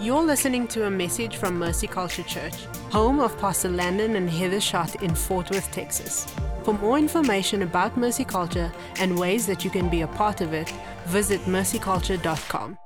You're listening to a message from Mercy Culture Church, home of Pastor Landon and Heather Schott in Fort Worth, Texas. For more information about Mercy Culture and ways that you can be a part of it, visit mercyculture.com.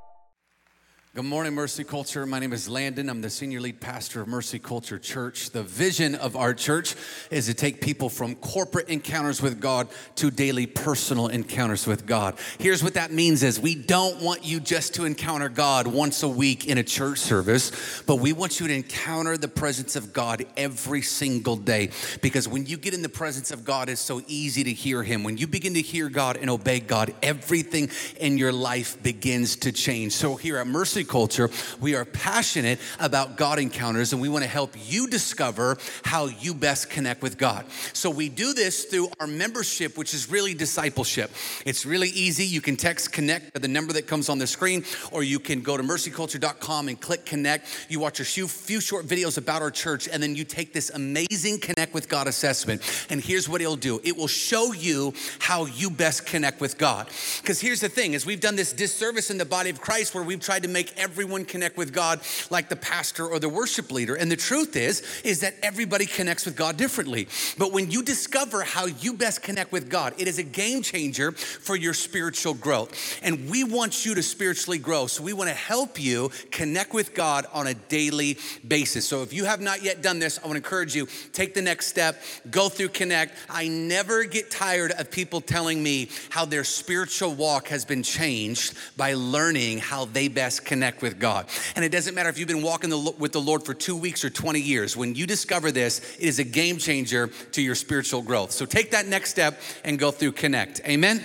Good morning, Mercy Culture. My name is Landon. I'm the senior lead pastor of Mercy Culture Church. The vision of our church is to take people from corporate encounters with God to daily personal encounters with God. Here's what that means is we don't want you just to encounter God once a week in a church service, but we want you to encounter the presence of God every single day because when you get in the presence of God, it's so easy to hear him. When you begin to hear God and obey God, everything in your life begins to change. So here at Mercy Culture, we are passionate about God encounters and we want to help you discover how you best connect with God. So we do this through our membership, which is really discipleship. It's really easy. You can text connect to the number that comes on the screen, or you can go to mercyculture.com and click connect. You watch a few, few short videos about our church, and then you take this amazing connect with God assessment. And here's what it'll do it will show you how you best connect with God. Because here's the thing is we've done this disservice in the body of Christ where we've tried to make everyone connect with God like the pastor or the worship leader. And the truth is, is that everybody connects with God differently. But when you discover how you best connect with God, it is a game changer for your spiritual growth. And we want you to spiritually grow. So we want to help you connect with God on a daily basis. So if you have not yet done this, I want to encourage you, take the next step, go through Connect. I never get tired of people telling me how their spiritual walk has been changed by learning how they best connect with God. And it doesn't matter if you've been walking the, with the Lord for two weeks or 20 years. When you discover this, it is a game changer to your spiritual growth. So take that next step and go through Connect. Amen.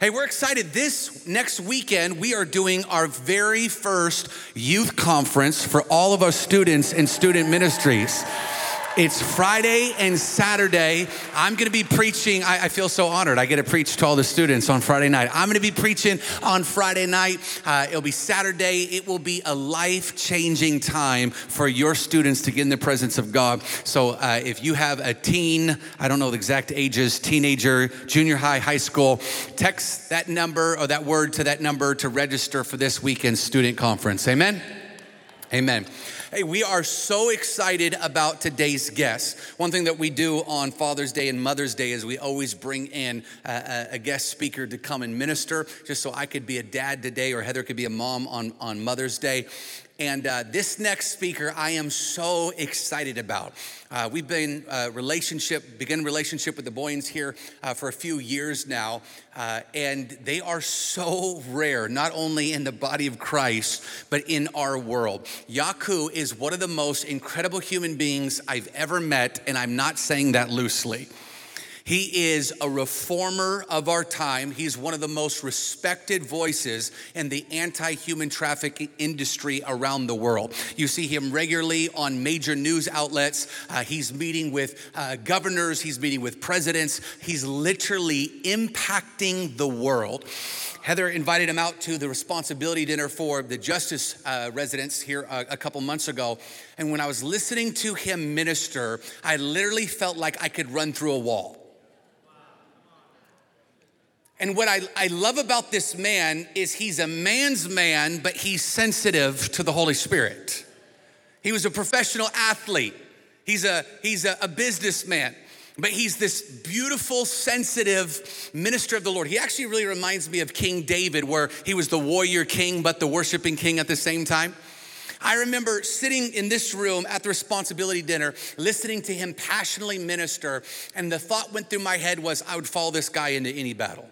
Hey, we're excited. This next weekend, we are doing our very first youth conference for all of our students in student ministries. It's Friday and Saturday. I'm going to be preaching. I, I, feel so honored. I get to preach to all the students on Friday night. I'm going to be preaching on Friday night. Uh, it'll be Saturday. It will be a life changing time for your students to get in the presence of God. So uh, if you have a teen, I don't know the exact ages, teenager, junior high, high school, text that number or that word to that number to register for this weekend's student conference. Amen. Amen. Hey, we are so excited about today's guest. One thing that we do on Father's Day and Mother's Day is we always bring in a, a, guest speaker to come and minister, just so I could be a dad today or Heather could be a mom on, on Mother's Day. And uh, this next speaker, I am so excited about. Uh, we've been uh, relationship, begin relationship with the Booyens here uh, for a few years now, uh, and they are so rare, not only in the body of Christ, but in our world. Jaco is one of the most incredible human beings I've ever met, and I'm not saying that loosely. He is a reformer of our time. He's one of the most respected voices in the anti human trafficking industry around the world. You see him regularly on major news outlets. Uh, he's meeting with uh, governors, he's meeting with presidents. He's literally impacting the world. Heather invited him out to the responsibility dinner for the justice uh, residents here a, a couple months ago. And when I was listening to him minister, I literally felt like I could run through a wall. And what I, I love about this man is he's a man's man, but he's sensitive to the Holy Spirit. He was a professional athlete. He's a, he's a, a businessman, but he's this beautiful, sensitive minister of the Lord. He actually really reminds me of King David, where he was the warrior king, but the worshiping king at the same time. I remember sitting in this room at the responsibility dinner, listening to him passionately minister, and the thought went through my head was I would follow this guy into any battle.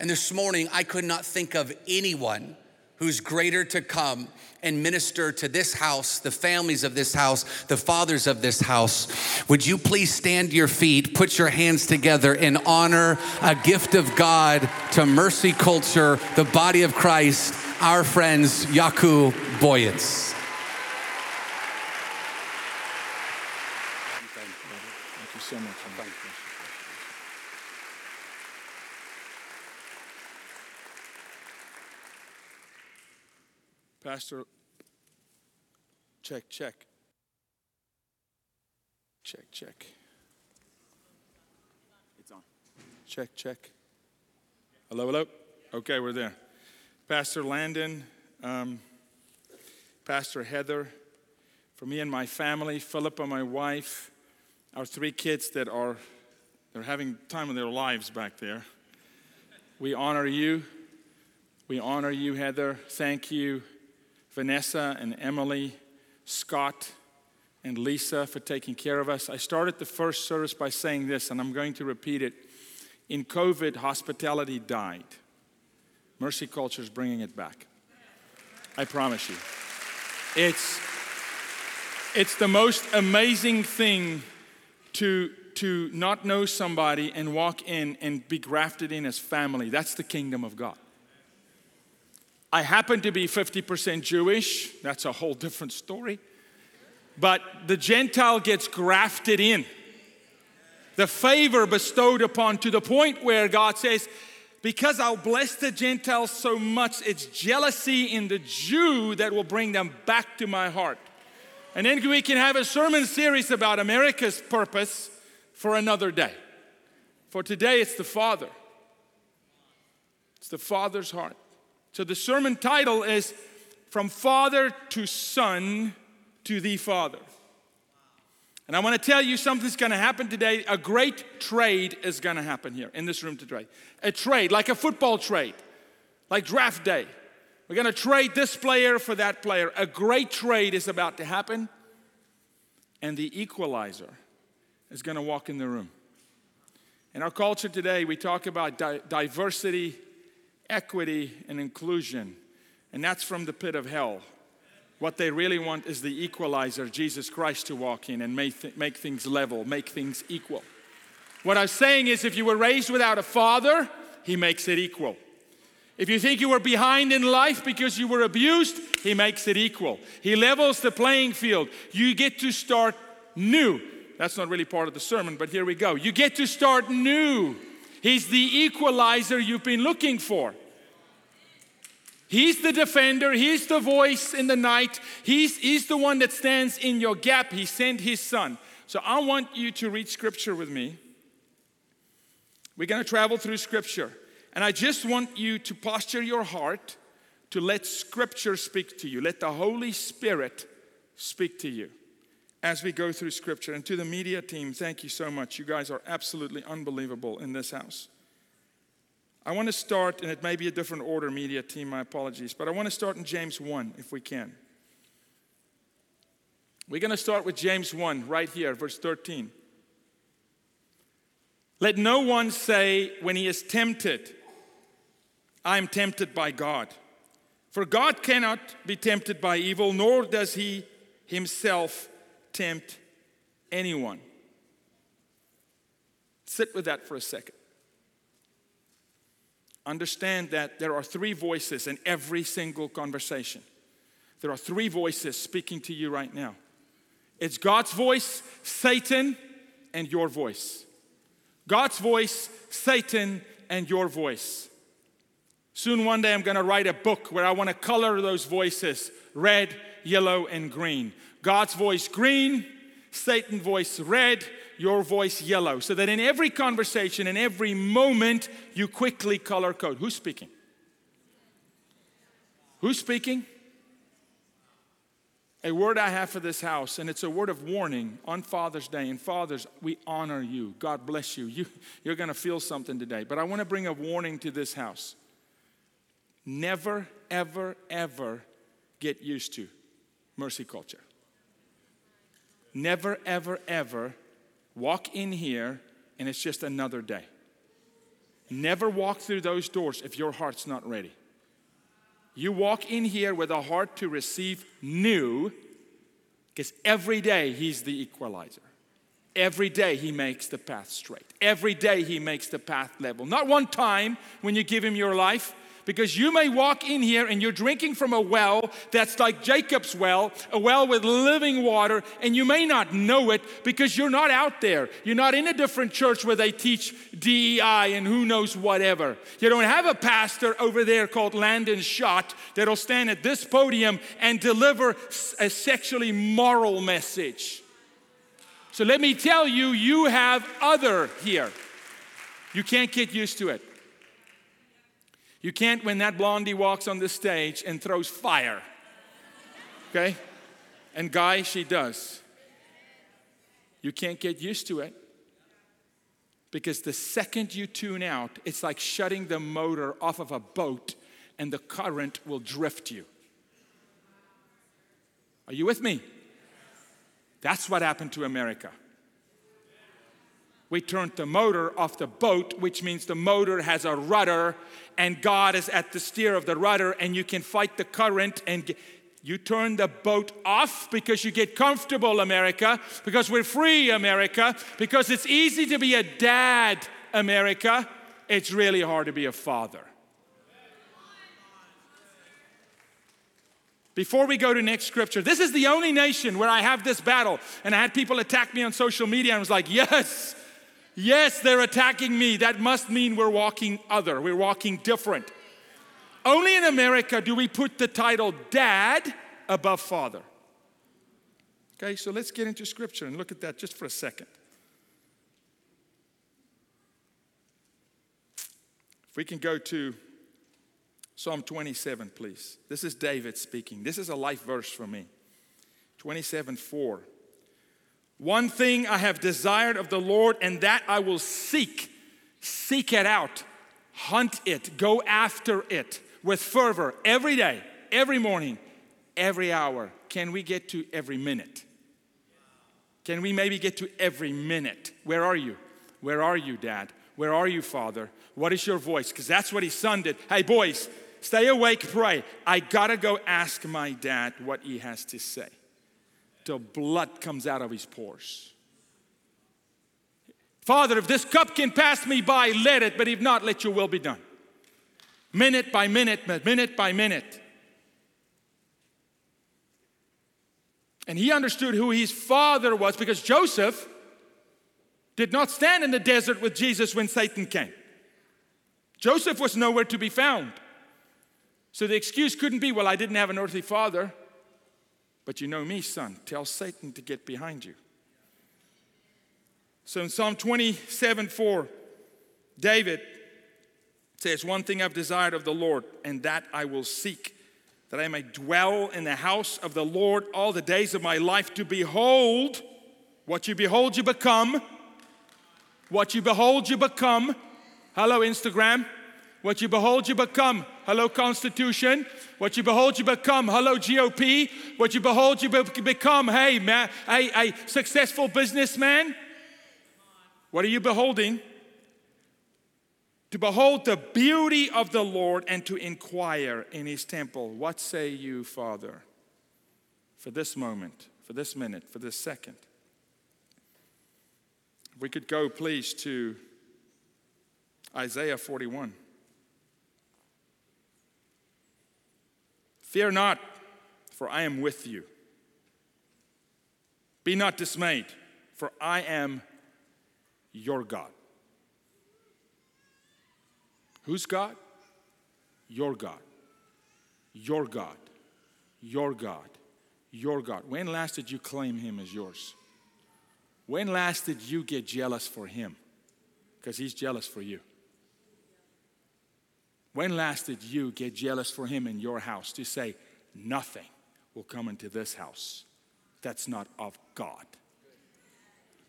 And this morning, I could not think of anyone who's greater to come and minister to this house, the families of this house, the fathers of this house. Would you please stand to your feet, put your hands together, and honor a gift of God to Mercy Culture, the body of Christ, our friends, Jaco Booyens. Thank you so much. Pastor, check, check. Check, check. It's on. Check, check. Hello, hello. Okay, we're there. Pastor Landon, um, Pastor Heather, for me and my family, Philippa, my wife, our three kids that are they're having time of their lives back there. We honor you. We honor you, Heather. Thank you, Vanessa and Emily, Scott and Lisa for taking care of us. I started the first service by saying this, and I'm going to repeat it. In COVID, hospitality died. Mercy Culture is bringing it back. I promise you. It's, it's the most amazing thing to, to not know somebody and walk in and be grafted in as family. That's the kingdom of God. I happen to be 50% Jewish. That's a whole different story. But the Gentile gets grafted in. The favor bestowed upon to the point where God says, because I'll bless the Gentiles so much, it's jealousy in the Jew that will bring them back to my heart. And then we can have a sermon series about America's purpose for another day. For today, it's the Father. It's the Father's heart. So the sermon title is From Father to Son to the Father. And I want to tell you something's going to happen today. A great trade is going to happen here in this room today. A trade, like a football trade, like draft day. We're going to trade this player for that player. A great trade is about to happen, and the equalizer is going to walk in the room. In our culture today, we talk about di- diversity, equity, and inclusion, and that's from the pit of hell. What they really want is the equalizer, Jesus Christ, to walk in and make, th- make things level, make things equal. What I'm saying is, if you were raised without a father, he makes it equal. If you think you were behind in life because you were abused, he makes it equal. He levels the playing field. You get to start new. That's not really part of the sermon, but here we go. You get to start new. He's the equalizer you've been looking for. He's the defender. He's the voice in the night. He's, he's the one that stands in your gap. He sent his son. So I want you to read scripture with me. We're going to travel through scripture. And I just want you to posture your heart to let scripture speak to you. Let the Holy Spirit speak to you as we go through scripture. And to the media team, thank you so much. You guys are absolutely unbelievable in this house. I want to start, and it may be a different order, media team, my apologies, but I want to start in James 1 if we can. We're going to start with James 1 right here, verse 13. Let no one say when he is tempted, I am tempted by God. For God cannot be tempted by evil, nor does he himself tempt anyone. Sit with that for a second. Understand that there are three voices in every single conversation. There are three voices speaking to you right now it's God's voice, Satan, and your voice. God's voice, Satan, and your voice. Soon, one day, I'm gonna write a book where I wanna color those voices red, yellow, and green. God's voice, green, Satan voice, red, your voice yellow, so that in every conversation, in every moment, you quickly color code. Who's speaking? Who's speaking? A word I have for this house, and it's a word of warning on Father's Day. And fathers, we honor you. God bless you. you you're going to feel something today. But I want to bring a warning to this house. Never, ever, ever get used to mercy culture. Never, ever, ever walk in here and it's just another day. Never walk through those doors if your heart's not ready. You walk in here with a heart to receive new, because every day He's the equalizer. Every day He makes the path straight. Every day He makes the path level. Not one time when you give Him your life, because you may walk in here and you're drinking from a well that's like Jacob's well, a well with living water, and you may not know it because you're not out there. You're not in a different church where they teach DEI and who knows whatever. You don't have a pastor over there called Landon Schott that'll stand at this podium and deliver a sexually moral message. So let me tell you, you have other here. You can't get used to it. You can't when that blondie walks on the stage and throws fire. Okay? And guy, she does. You can't get used to it. Because the second you tune out, it's like shutting the motor off of a boat and the current will drift you. Are you with me? That's what happened to America. We turned the motor off the boat, which means the motor has a rudder and God is at the steer of the rudder and you can fight the current and get, you turn the boat off because you get comfortable, America, because we're free, America, because it's easy to be a dad, America. It's really hard to be a father. Before we go to next scripture, this is the only nation where I have this battle. And I had people attack me on social media and I was like, yes, yes, they're attacking me. That must mean we're walking other, we're walking different. Only in America do we put the title dad above father. Okay, so let's get into scripture and look at that just for a second. If we can go to Psalm 27, please. This is David speaking. This is a life verse for me. 27 4. One thing I have desired of the Lord, and that I will seek. Seek it out, hunt it, go after it with fervor every day, every morning, every hour. Can we get to every minute? Can we maybe get to every minute? Where are you? Where are you, Dad? Where are you, Father? What is your voice? Because that's what his son did. Hey, boys, stay awake, pray. I gotta go ask my dad what he has to say till blood comes out of his pores. Father, if this cup can pass me by, let it, but if not, let your will be done minute by minute, minute by minute. And he understood who his father was because Joseph did not stand in the desert with Jesus when Satan came. Joseph was nowhere to be found. So the excuse couldn't be, well, I didn't have an earthly father. But you know me, son, tell Satan to get behind you. So in Psalm 27 4, David says, One thing I've desired of the Lord, and that I will seek, that I may dwell in the house of the Lord all the days of my life, to behold what you behold, you become. What you behold, you become. Hello, Instagram. What you behold, you become. Hello, Constitution. What you behold, you become. Hello, GOP. What you behold, you be- become. Hey, man, hey, a successful businessman. What are you beholding? to behold the beauty of the Lord and to inquire in his temple. What say you, Father, for this moment, for this minute, for this second? we could go, please, to Isaiah 41. Fear not, for I am with you. Be not dismayed, for I am your God. Who's God? Your God. Your God. Your God. Your God. When last did you claim Him as yours? When last did you get jealous for Him? Because He's jealous for you. When last did you get jealous for Him in your house to say, nothing will come into this house that's not of God?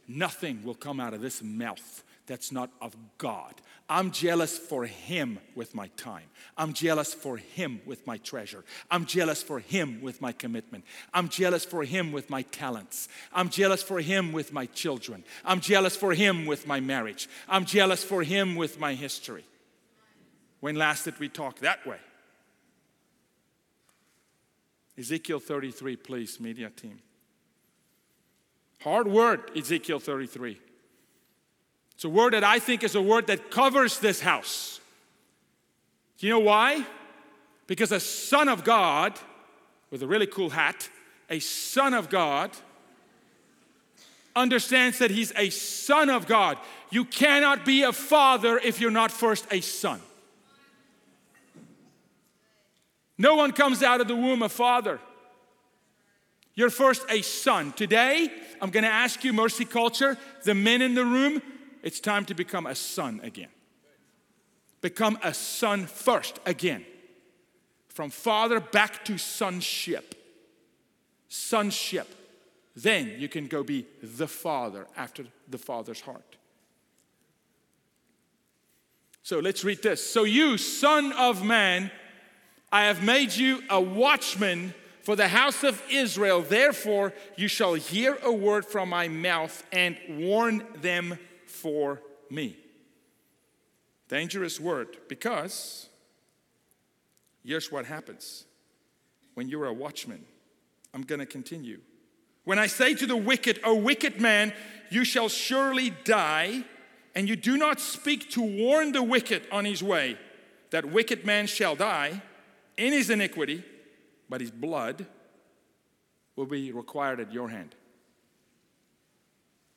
Nothing will come out of this mouth that's not of God. I'm jealous for Him with my time. I'm jealous for Him with my treasure. I'm jealous for Him with my commitment. I'm jealous for Him with my talents. I'm jealous for Him with my children. I'm jealous for Him with my marriage. I'm jealous for Him with my history. When last did we talk that way? Ezekiel 33, please, media team. Hard word, Ezekiel 33. It's a word that I think is a word that covers this house. Do you know why? Because a son of God, with a really cool hat, a son of God, understands that he's a son of God. You cannot be a father if you're not first a son. No one comes out of the womb a father. You're first a son. Today, I'm going to ask you, Mercy Culture, the men in the room, it's time to become a son again. Become a son first again. From father back to sonship. sonship, then you can go be the Father after the Father's heart. So let's read this. So, you, Son of Man, I have made you a watchman for the house of Israel. Therefore, you shall hear a word from my mouth and warn them for me. Dangerous word because here's what happens when you're a watchman. I'm going to continue. When I say to the wicked, O wicked man, you shall surely die, and you do not speak to warn the wicked on his way, that wicked man shall die in his iniquity, but his blood will be required at your hand.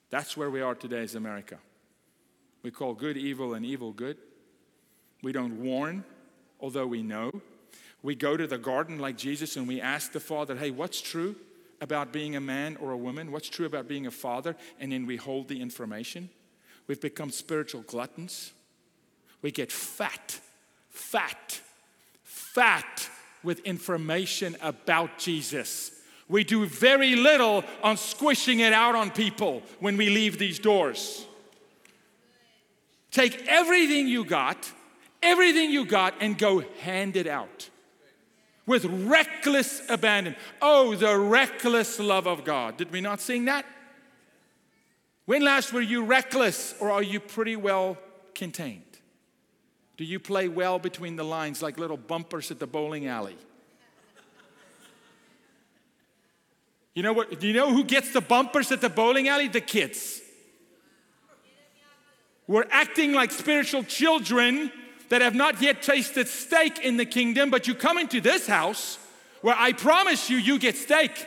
That's where we are today as America. We call good evil and evil good. We don't warn, although we know. We go to the garden like Jesus and we ask the Father, hey, what's true about being a man or a woman? What's true about being a father? And then we hold the information. We've become spiritual gluttons. We get fat, fat, fat with information about Jesus. We do very little on squishing it out on people when we leave these doors. Take everything you got, everything you got, and go hand it out with reckless abandon. Oh, the reckless love of God. Did we not sing that? When last were you reckless, or are you pretty well contained? Do you play well between the lines like little bumpers at the bowling alley? You know what? Do you know who gets the bumpers at the bowling alley? The kids. We're acting like spiritual children that have not yet tasted steak in the kingdom, but you come into this house where I promise you, you get steak.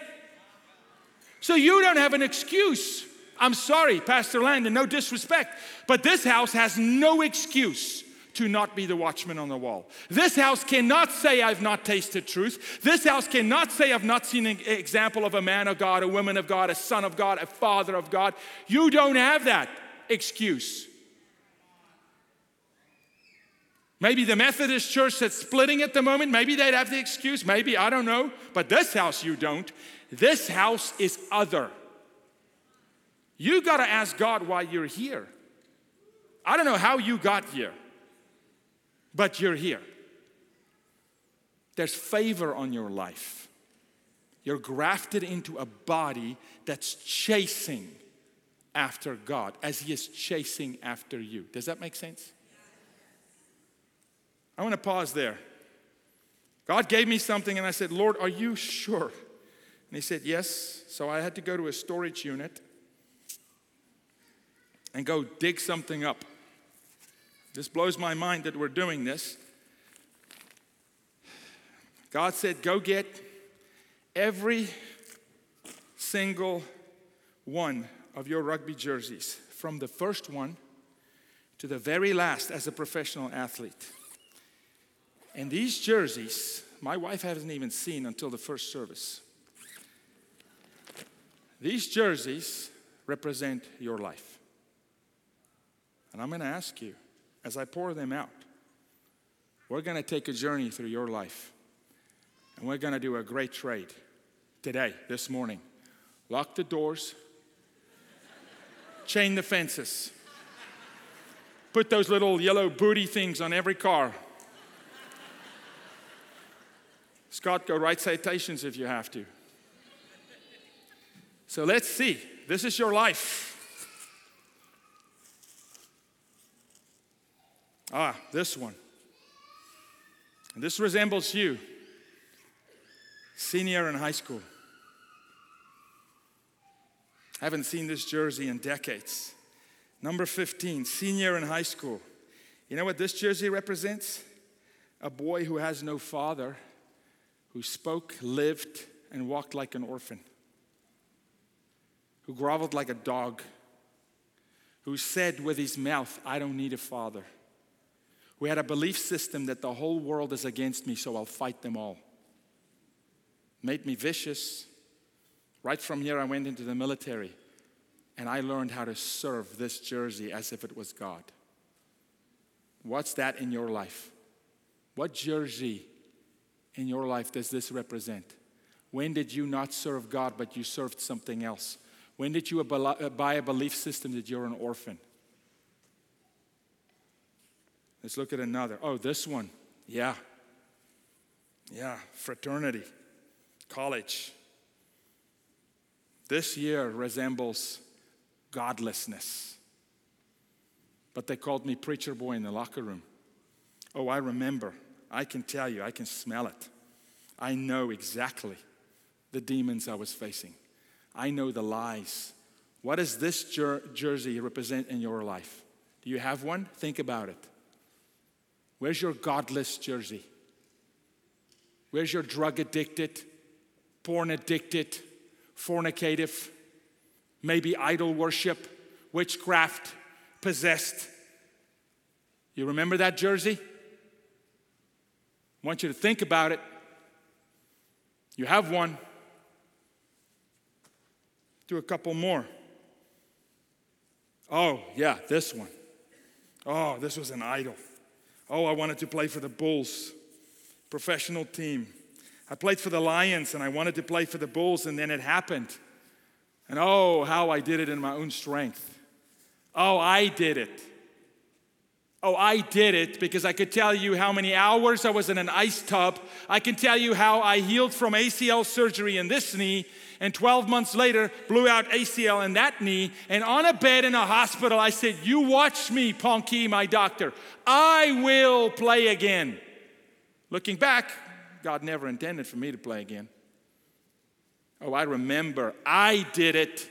So you don't have an excuse. I'm sorry, Pastor Landon, no disrespect, but this house has no excuse to not be the watchman on the wall. This house cannot say, I've not tasted truth. This house cannot say, I've not seen an example of a man of God, a woman of God, a son of God, a father of God. You don't have that excuse. Maybe the Methodist church that's splitting at the moment, maybe they'd have the excuse, maybe, I don't know. But this house, you don't. This house is other. You got to ask God why you're here. I don't know how you got here, but you're here. There's favor on your life. You're grafted into a body that's chasing after God as He is chasing after you. Does that make sense? I want to pause there. God gave me something, and I said, Lord, are you sure? And He said, Yes. So I had to go to a storage unit and go dig something up. This blows my mind that we're doing this. God said, Go get every single one of your rugby jerseys, from the first one to the very last as a professional athlete. And these jerseys, my wife hasn't even seen until the first service. These jerseys represent your life. And I'm going to ask you, as I pour them out, we're going to take a journey through your life. And we're going to do a great trade today, this morning. Lock the doors, chain the fences, put those little yellow booty things on every car. Scott, go write citations if you have to. So let's see. This is your life. Ah, this one. And this resembles you, senior in high school. I Haven't seen this jersey in decades. Number 15, senior in high school. You know what this jersey represents? A boy who has no father who spoke, lived, and walked like an orphan, who groveled like a dog, who said with his mouth, I don't need a father, who had a belief system that the whole world is against me, so I'll fight them all. Made me vicious. Right from here, I went into the military and I learned how to serve this jersey as if it was God. What's that in your life? What jersey in your life does this represent? When did you not serve God, but you served something else? When did you uh, buy a belief system that you're an orphan? Let's look at another. Oh, this one. Yeah. Yeah, fraternity, college. This year resembles godlessness. But they called me preacher boy in the locker room. Oh, I remember. I can tell you, I can smell it. I know exactly the demons I was facing. I know the lies. What does this jer- jersey represent in your life? Do you have one? Think about it. Where's your godless jersey? Where's your drug addicted, porn addicted, fornicative, maybe idol worship, witchcraft, possessed? You remember that jersey? I want you to think about it. You have one. Do a couple more. Oh, yeah, this one. Oh, this was an idol. Oh, I wanted to play for the Bulls, professional team. I played for the Lions and I wanted to play for the Bulls, and then it happened. And oh, how I did it in my own strength. Oh, I did it. Oh, I did it because I could tell you how many hours I was in an ice tub. I can tell you how I healed from ACL surgery in this knee, and 12 months later, blew out ACL in that knee. And on a bed in a hospital, I said, You watch me, Ponky, my doctor. I will play again. Looking back, God never intended for me to play again. Oh, I remember. I did it.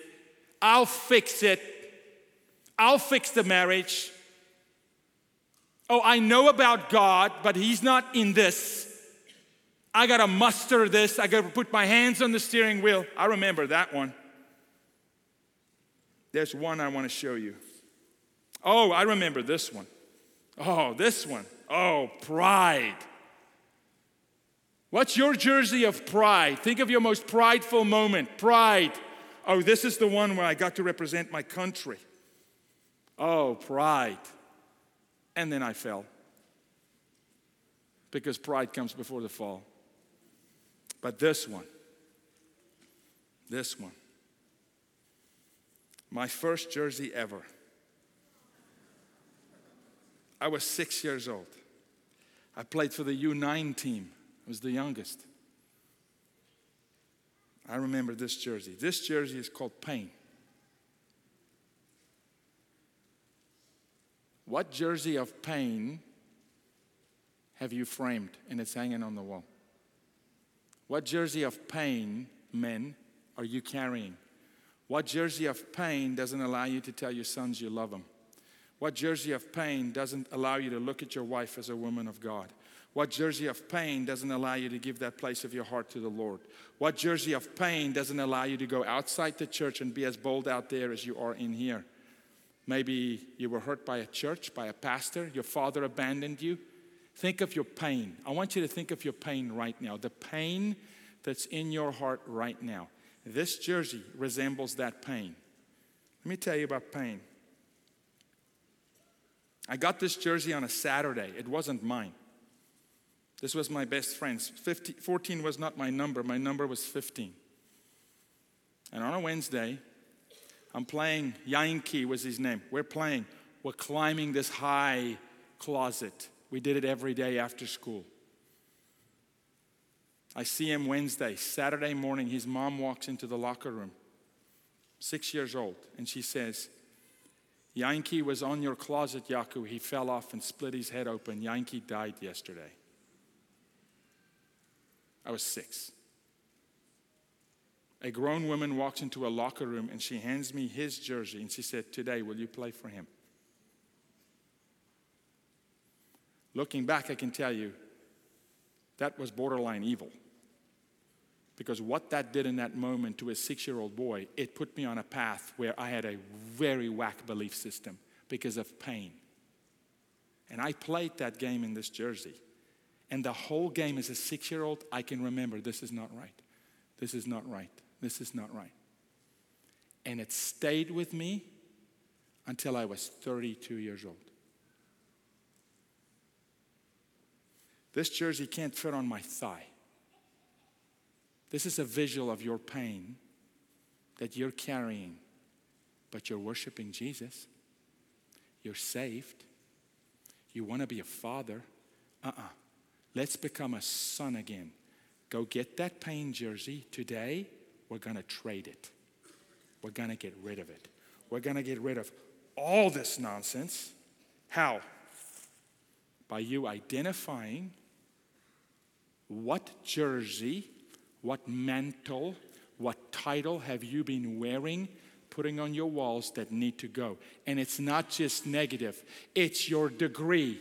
I'll fix it. I'll fix the marriage. Oh, I know about God, but He's not in this. I got to muster this. I got to put my hands on the steering wheel. I remember that one. There's one I want to show you. Oh, I remember this one. Oh, this one. Oh, pride. What's your jersey of pride? Think of your most prideful moment. Pride. Oh, this is the one where I got to represent my country. Oh, pride. And then I fell. Because pride comes before the fall. But this one, this one, my first jersey ever. I was six years old. I played for the U9 team, I was the youngest. I remember this jersey. This jersey is called Pain. What jersey of pain have you framed and it's hanging on the wall? What jersey of pain, men, are you carrying? What jersey of pain doesn't allow you to tell your sons you love them? What jersey of pain doesn't allow you to look at your wife as a woman of God? What jersey of pain doesn't allow you to give that place of your heart to the Lord? What jersey of pain doesn't allow you to go outside the church and be as bold out there as you are in here? Maybe you were hurt by a church, by a pastor, your father abandoned you. Think of your pain. I want you to think of your pain right now, the pain that's in your heart right now. This jersey resembles that pain. Let me tell you about pain. I got this jersey on a Saturday. It wasn't mine. This was my best friend's. 15, 14 was not my number, my number was 15. And on a Wednesday, I'm playing, Yankee was his name. We're playing. We're climbing this high closet. We did it every day after school. I see him Wednesday. Saturday morning, his mom walks into the locker room, six years old, and she says, Yankee was on your closet, Jaco. He fell off and split his head open. Yankee died yesterday. I was six. A grown woman walks into a locker room and she hands me his jersey and she said, Today, will you play for him? Looking back, I can tell you that was borderline evil. Because what that did in that moment to a six year old boy, it put me on a path where I had a very whack belief system because of pain. And I played that game in this jersey. And the whole game as a six year old, I can remember this is not right. This is not right. This is not right. And it stayed with me until I was 32 years old. This jersey can't fit on my thigh. This is a visual of your pain that you're carrying, but you're worshiping Jesus. You're saved. You want to be a father. Uh uh-uh. uh. let us become a son again. Go get that pain jersey. Today, we're going to trade it. We're going to get rid of it. We're going to get rid of all this nonsense. How? By you identifying what jersey, what mantle, what title have you been wearing, putting on your walls that need to go? And it's not just negative, it's your degree.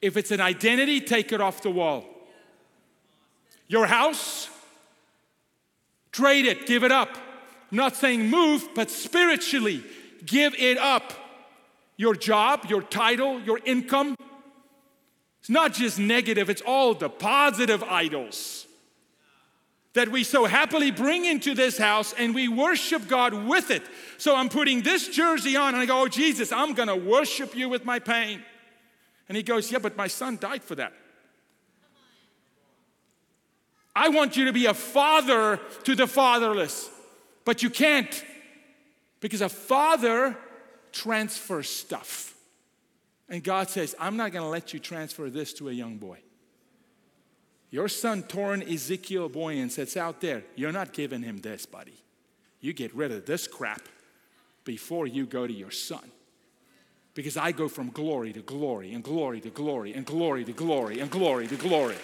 If it's an identity, take it off the wall. Your house, trade it, give it up. I'm not saying move, but spiritually, give it up. Your job, your title, your income. It's not just negative, it's all the positive idols that we so happily bring into this house and we worship God with it. So I'm putting this jersey on and I go, Oh, Jesus, I'm gonna worship you with my pain. And he goes, Yeah, but my son died for that. I want you to be a father to the fatherless, but you can't because a father transfers stuff. And God says, I'm not gonna let you transfer this to a young boy. Your son torn Ezekiel Booyens that's out there, you're not giving him this, buddy. You get rid of this crap before you go to your son. Because I go from glory to glory and glory to glory and glory to glory and glory to glory.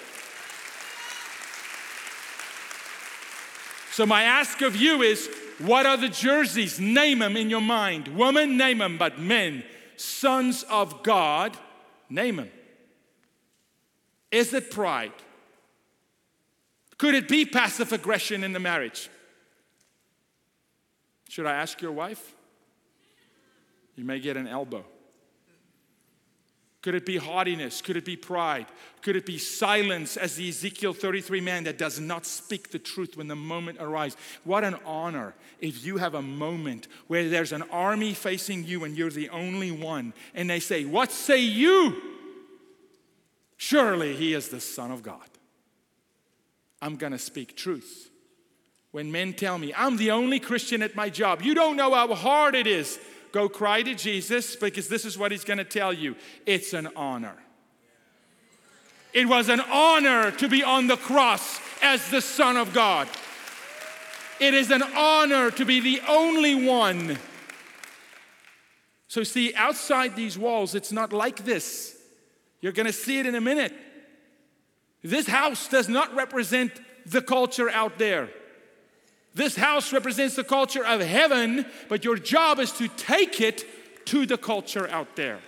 So, my ask of you is what are the jerseys? Name them in your mind. Woman, name them, but men, sons of God, them. Is it pride? Could it be passive aggression in the marriage? Should I ask your wife? You may get an elbow. Could it be haughtiness? Could it be pride? Could it be silence as the Ezekiel 33 man that does not speak the truth when the moment arrives? What an honor if you have a moment where there's an army facing you and you're the only one, and they say, What say you? Surely he is the Son of God. I'm to speak truth. When men tell me, I'm the only Christian at my job, you don't know how hard it is. Go cry to Jesus because this is what he's going to tell you. It's an honor. It was an honor to be on the cross as the Son of God. It is an honor to be the only one. So, see, outside these walls, it's not like this. You're going to see it in a minute. This house does not represent the culture out there. This house represents the culture of heaven, but your job is to take it to the culture out there.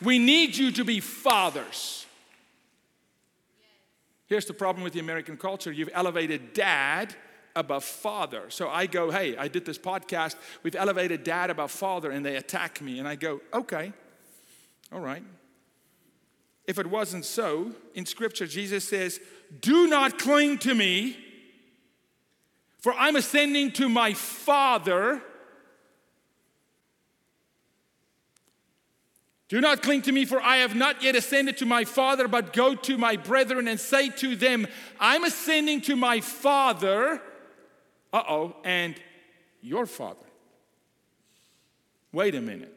We need you to be fathers. Here's the problem with the American culture you've elevated dad above father. So I go, hey, I did this podcast, we've elevated dad above father, and they attack me. And I go, okay, all right. If it wasn't so, in Scripture, Jesus says, Do not cling to me, for I'm ascending to my Father. Do not cling to me, for I have not yet ascended to my Father, but go to my brethren and say to them, I'm ascending to my Father, uh oh, and your Father. Wait a minute.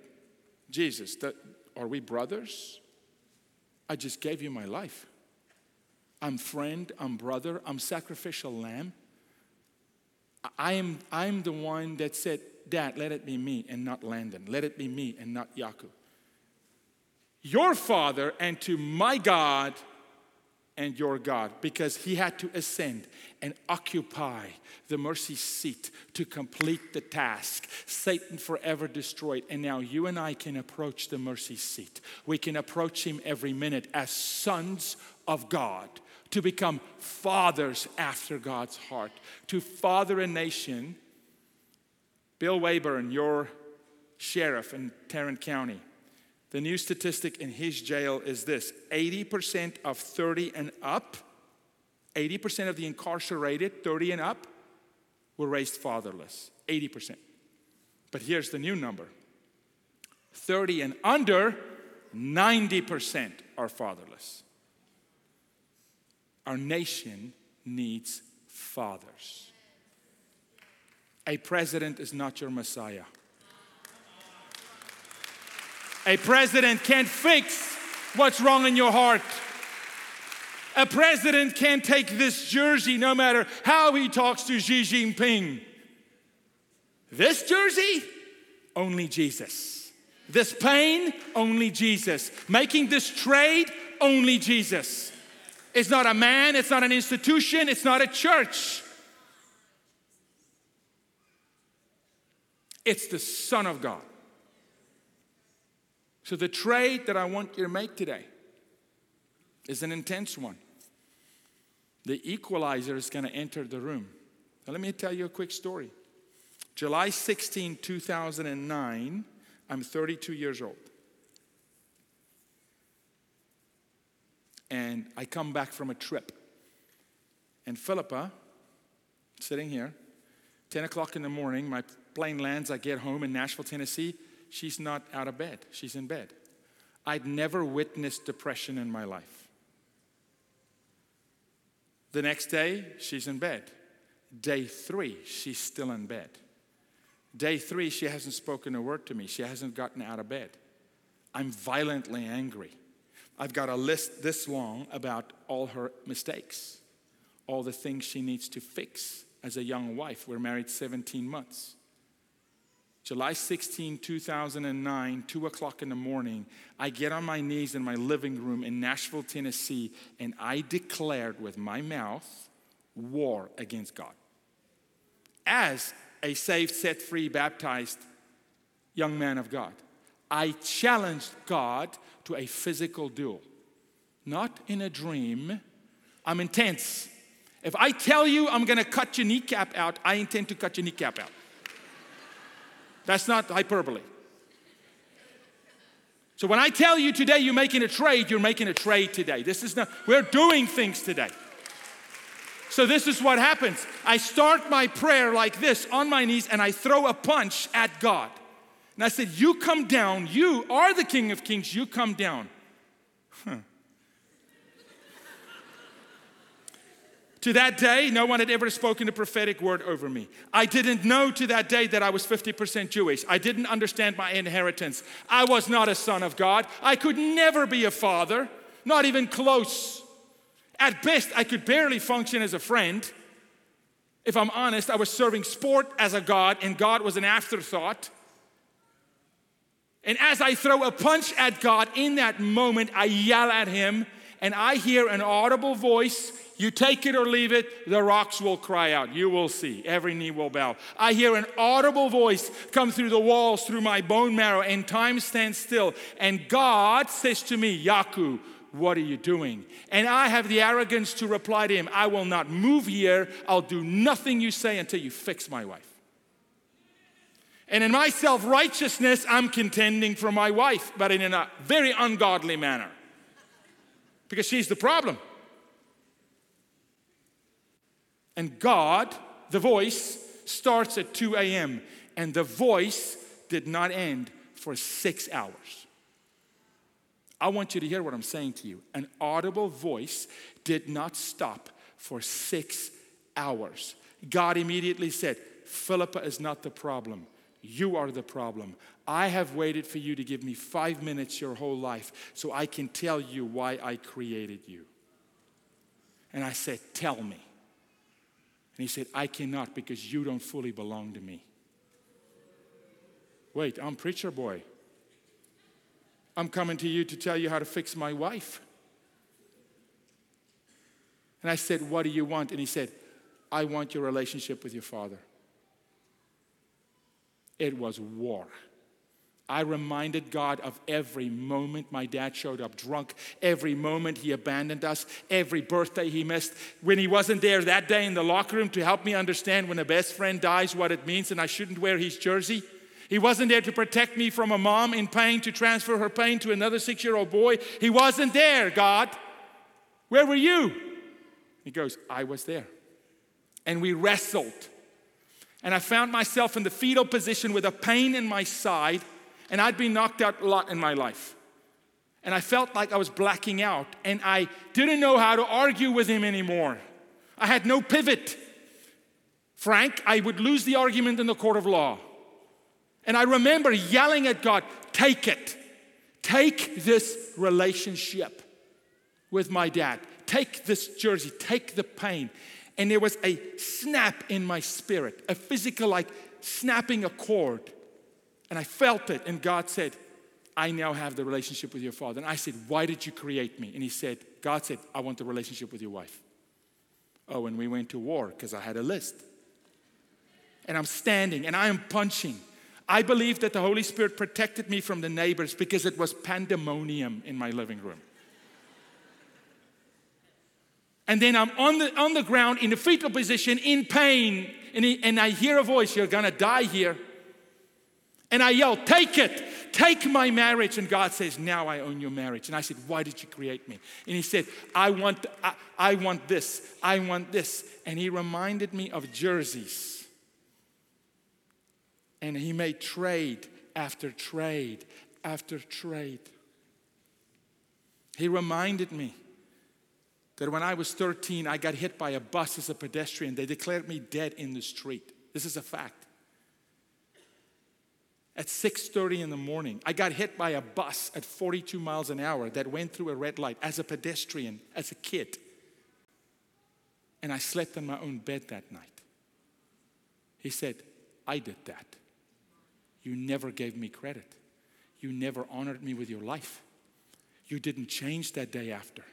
Jesus, the, are we brothers? I just gave you my life. I'm friend, I'm brother, I'm sacrificial lamb. I am I'm the one that said, Dad, let it be me and not Landon. Let it be me and not Jaco. Your father and to my God and your God because he had to ascend and occupy the mercy seat to complete the task. Satan forever destroyed, and now you and I can approach the mercy seat. We can approach him every minute as sons of God to become fathers after God's heart, to father a nation. Bill Waybourn, your sheriff in Tarrant County, the new statistic in his jail is this 80% of 30 and up, 80% of the incarcerated, 30 and up, were raised fatherless. 80%. But here's the new number 30 and under, 90% are fatherless. Our nation needs fathers. A president is not your Messiah. A president can't fix what's wrong in your heart. A president can't take this jersey no matter how he talks to Xi Jinping. This jersey, only Jesus. This pain, only Jesus. Making this trade, only Jesus. It's not a man, it's not an institution, it's not a church. It's the Son of God. So, the trade that I want you to make today is an intense one. The equalizer is going to enter the room. Now, let me tell you a quick story. July 16, 2009, I'm 32 years old. And I come back from a trip. And Philippa, sitting here, 10 o'clock in the morning, my plane lands, I get home in Nashville, Tennessee. She's not out of bed, she's in bed. I'd never witnessed depression in my life. The next day, she's in bed. Day three, she's still in bed. Day three, she hasn't spoken a word to me. She hasn't gotten out of bed. I'm violently angry. I've got a list this long about all her mistakes, all the things she needs to fix as a young wife. We're married 17 months. July 16, 2009, 2 o'clock in the morning, I get on my knees in my living room in Nashville, Tennessee, and I declared with my mouth war against God. As a saved, set free, baptized young man of God, I challenged God to a physical duel, not in a dream. I'm intense. If I tell you I'm gonna cut your kneecap out, I intend to cut your kneecap out. That's not hyperbole. So when I tell you today you're making a trade, you're making a trade today. This is not, we're doing things today. So this is what happens. I start my prayer like this on my knees and I throw a punch at God. And I said, You come down. You are the King of Kings. You come down. Huh. To that day, no one had ever spoken a prophetic word over me. I didn't know to that day that I was 50% Jewish. I didn't understand my inheritance. I was not a son of God. I could never be a father, not even close. At best, I could barely function as a friend. If I'm honest, I was serving sport as a God, and God was an afterthought. And as I throw a punch at God in that moment, I yell at Him, and I hear an audible voice you take it or leave it, the rocks will cry out. You will see. Every knee will bow. I hear an audible voice come through the walls, through my bone marrow, and time stands still. And God says to me, Jaco, what are you doing? And I have the arrogance to reply to him, I will not move here. I'll do nothing you say until you fix my wife. And in my self righteousness, I'm contending for my wife, but in a very ungodly manner because she's the problem. And God, the voice, starts at 2 a.m., and the voice did not end for six hours. I want you to hear what I'm saying to you. An audible voice did not stop for six hours. God immediately said, Philippa is not the problem. You are the problem. I have waited for you to give me five minutes your whole life so I can tell you why I created you. And I said, Tell me. And he said, I cannot because you don't fully belong to me. Wait, I'm preacher boy. I'm coming to you to tell you how to fix my wife. And I said, What do you want? And he said, I want your relationship with your father. It was war. I reminded God of every moment my dad showed up drunk, every moment he abandoned us, every birthday he missed, when he wasn't there that day in the locker room to help me understand when a best friend dies what it means and I shouldn't wear his jersey. He wasn't there to protect me from a mom in pain to transfer her pain to another six year old boy. He wasn't there, God. Where were you? He goes, I was there. And we wrestled. And I found myself in the fetal position with a pain in my side and I'd been knocked out a lot in my life. And I felt like I was blacking out, and I didn't know how to argue with him anymore. I had no pivot. Frank, I would lose the argument in the court of law. And I remember yelling at God, Take it. Take this relationship with my dad. Take this jersey. Take the pain. And there was a snap in my spirit, a physical, like snapping a cord. And I felt it. And God said, I now have the relationship with your father. And I said, Why did you create me? And he said, God said, I want the relationship with your wife. Oh, and we went to war because I had a list. And I'm standing and I am punching. I believe that the Holy Spirit protected me from the neighbors because it was pandemonium in my living room. And then I'm on the, on the ground in a fetal position in pain, and, he, and I hear a voice, You're gonna die here. And I yell, Take it, take my marriage. And God says, Now I own your marriage. And I said, Why did you create me? And He said, I want, I, I want this, I want this. And He reminded me of jerseys. And He made trade after trade after trade. He reminded me that when I was 13, I got hit by a bus as a pedestrian. They declared me dead in the street. This is a fact at 6:30 in the morning. I got hit by a bus at 42 miles an hour that went through a red light as a pedestrian as a kid. And I slept in my own bed that night. He said, "I did that. You never gave me credit. You never honored me with your life. You didn't change that day after."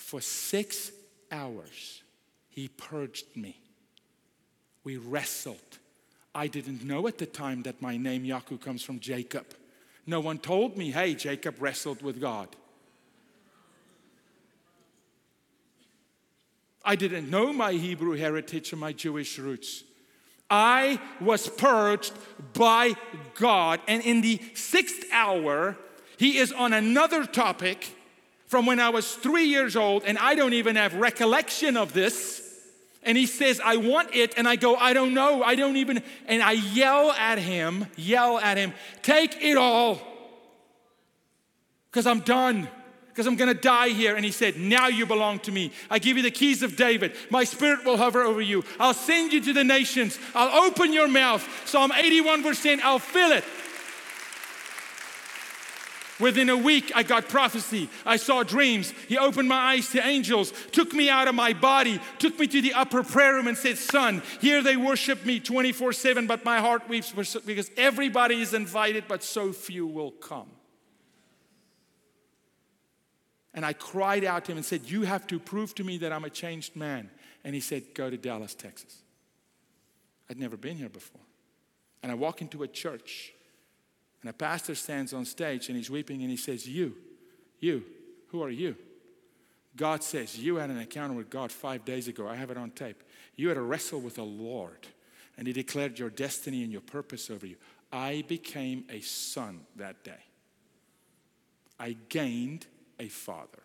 For 6 hours he purged me. We wrestled I didn't know at the time that my name Jaco comes from Jacob. No one told me, hey, Jacob wrestled with God. I didn't know my Hebrew heritage or my Jewish roots. I was purged by God. And in the sixth hour, he is on another topic from when I was three years old, and I don't even have recollection of this. And he says, I want it. And I go, I don't know. I don't even. And I yell at him, yell at him, take it all. Because I'm done. Because I'm going to die here. And he said, Now you belong to me. I give you the keys of David. My spirit will hover over you. I'll send you to the nations. I'll open your mouth. Psalm 81, verse 10, I'll fill it. Within a week, I got prophecy. I saw dreams. He opened my eyes to angels, took me out of my body, took me to the upper prayer room, and said, Son, here they worship me 24 7, but my heart weeps because everybody is invited, but so few will come. And I cried out to him and said, You have to prove to me that I'm a changed man. And he said, Go to Dallas, Texas. I'd never been here before. And I walk into a church and a pastor stands on stage and he's weeping and he says, You, you, who are you? God says, You had an encounter with God five days ago. I have it on tape. You had a wrestle with the Lord, and He declared your destiny and your purpose over you. I became a son that day. I gained a father.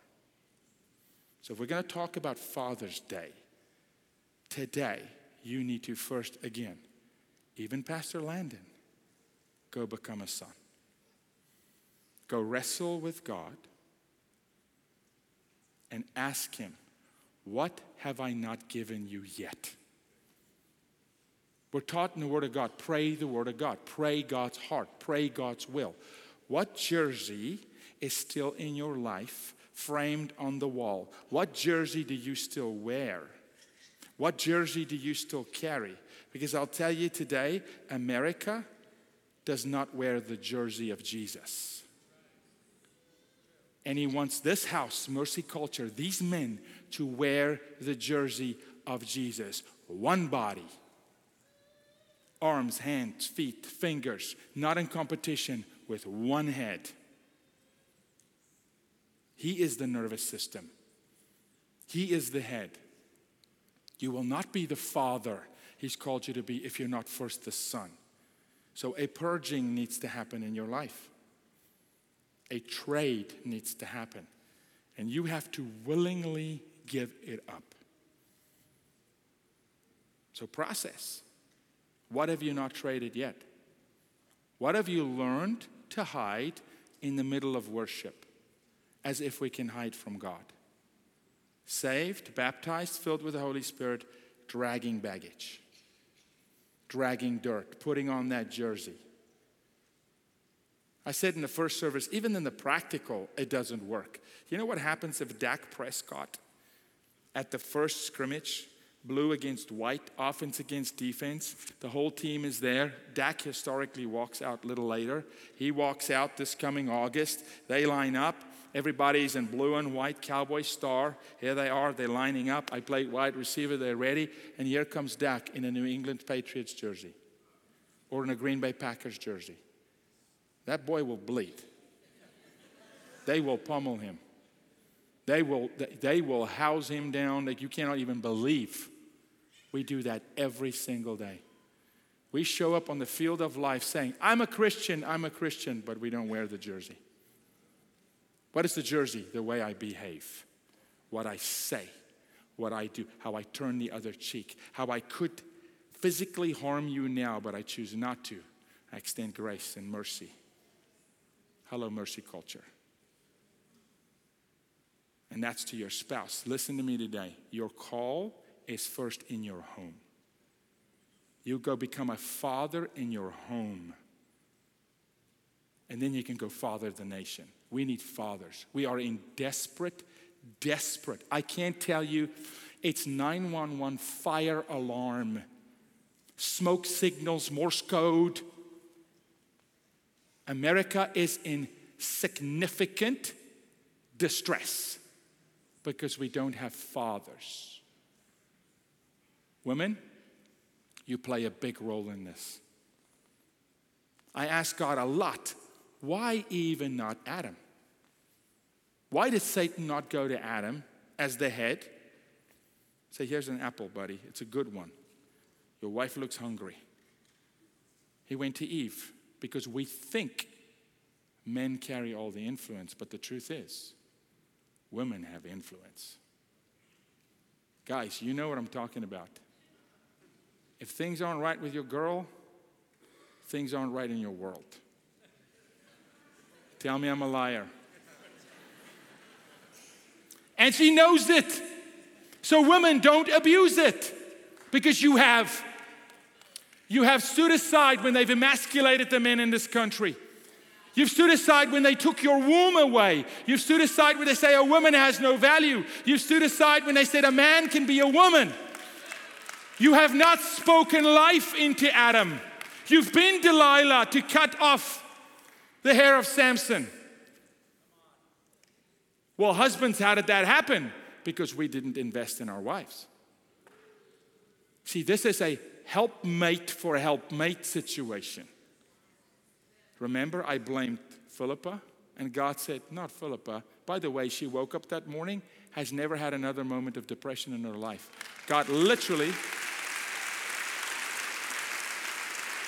So, if we're going to talk about Father's Day, today you need to first, again, even Pastor Landon, go become a son. Go wrestle with God and ask Him, What have I not given you yet? We're taught in the Word of God pray the Word of God, pray God's heart, pray God's will. What jersey is still in your life framed on the wall? What jersey do you still wear? What jersey do you still carry? Because I'll tell you today, America does not wear the jersey of Jesus. And he wants this house, Mercy Culture, these men to wear the jersey of Jesus. One body, arms, hands, feet, fingers, not in competition, with one head. He is the nervous system, He is the head. You will not be the father He's called you to be if you're not first the son. So a purging needs to happen in your life. A trade needs to happen. And you have to willingly give it up. So process. What have you not traded yet? What have you learned to hide in the middle of worship as if we can hide from God? Saved, baptized, filled with the Holy Spirit, dragging baggage, dragging dirt, putting on that jersey. I said in the first service, even in the practical, it doesn't work. You know what happens if Dak Prescott at the first scrimmage, blue against white, offense against defense, the whole team is there. Dak historically walks out a little later. He walks out this coming August. They line up. Everybody's in blue and white, cowboy star. Here they are, they're lining up. I play wide receiver, they're ready. And here comes Dak in a New England Patriots jersey or in a Green Bay Packers jersey. That boy will bleed. They will pummel him. They will, they will house him down that you cannot even believe. We do that every single day. We show up on the field of life saying, I'm a Christian, I'm a Christian, but we don't wear the jersey. What is the jersey? The way I behave, what I say, what I do, how I turn the other cheek, how I could physically harm you now, but I choose not to. I extend grace and mercy. Hello, mercy culture. And that's to your spouse. Listen to me today. Your call is first in your home. You go become a father in your home. And then you can go father the nation. We need fathers. We are in desperate, desperate. I can't tell you, it's 911 fire alarm, smoke signals, Morse code. America is in significant distress because we don't have fathers. Women, you play a big role in this. I ask God a lot why even not Adam? Why did Satan not go to Adam as the head? Say, here's an apple, buddy. It's a good one. Your wife looks hungry. He went to Eve because we think men carry all the influence, but the truth is, women have influence. Guys, you know what I'm talking about. If things aren't right with your girl, things aren't right in your world. Tell me I'm a liar. And she knows it. So women don't abuse it because you have you have stood aside when they've emasculated the men in this country. You've stood aside when they took your womb away. You've stood aside when they say a woman has no value. You've stood aside when they said a man can be a woman. You have not spoken life into Adam. You've been Delilah to cut off the hair of Samson. Well, husbands, how did that happen? Because we didn't invest in our wives. See, this is a helpmate for helpmate situation. Remember, I blamed Philippa, and God said, Not Philippa. By the way, she woke up that morning, has never had another moment of depression in her life. God literally,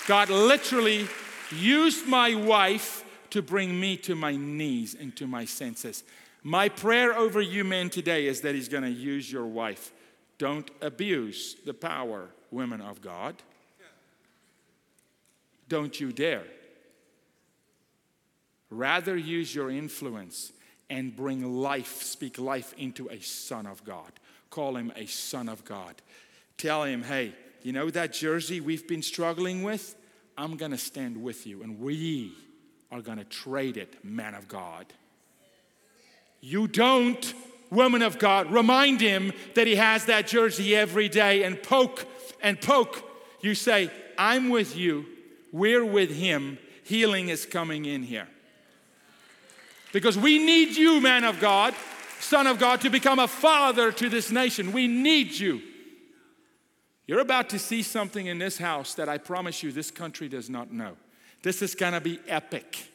God literally used my wife to bring me to my knees and to my senses. My prayer over you men today is that He's going to use your wife. Don't abuse the power, women of God. Don't you dare. Rather use your influence and bring life, speak life into a son of God. Call him a son of God. Tell him, hey, you know that jersey we've been struggling with? I'm going to stand with you, and we are going to trade it, man of God. You don't, woman of God, remind him that he has that jersey every day and poke and poke. You say, I'm with you, we're with him, healing is coming in here. Because we need you, man of God, son of God, to become a father to this nation. We need you. You're about to see something in this house that I promise you this country does not know. This is gonna be epic.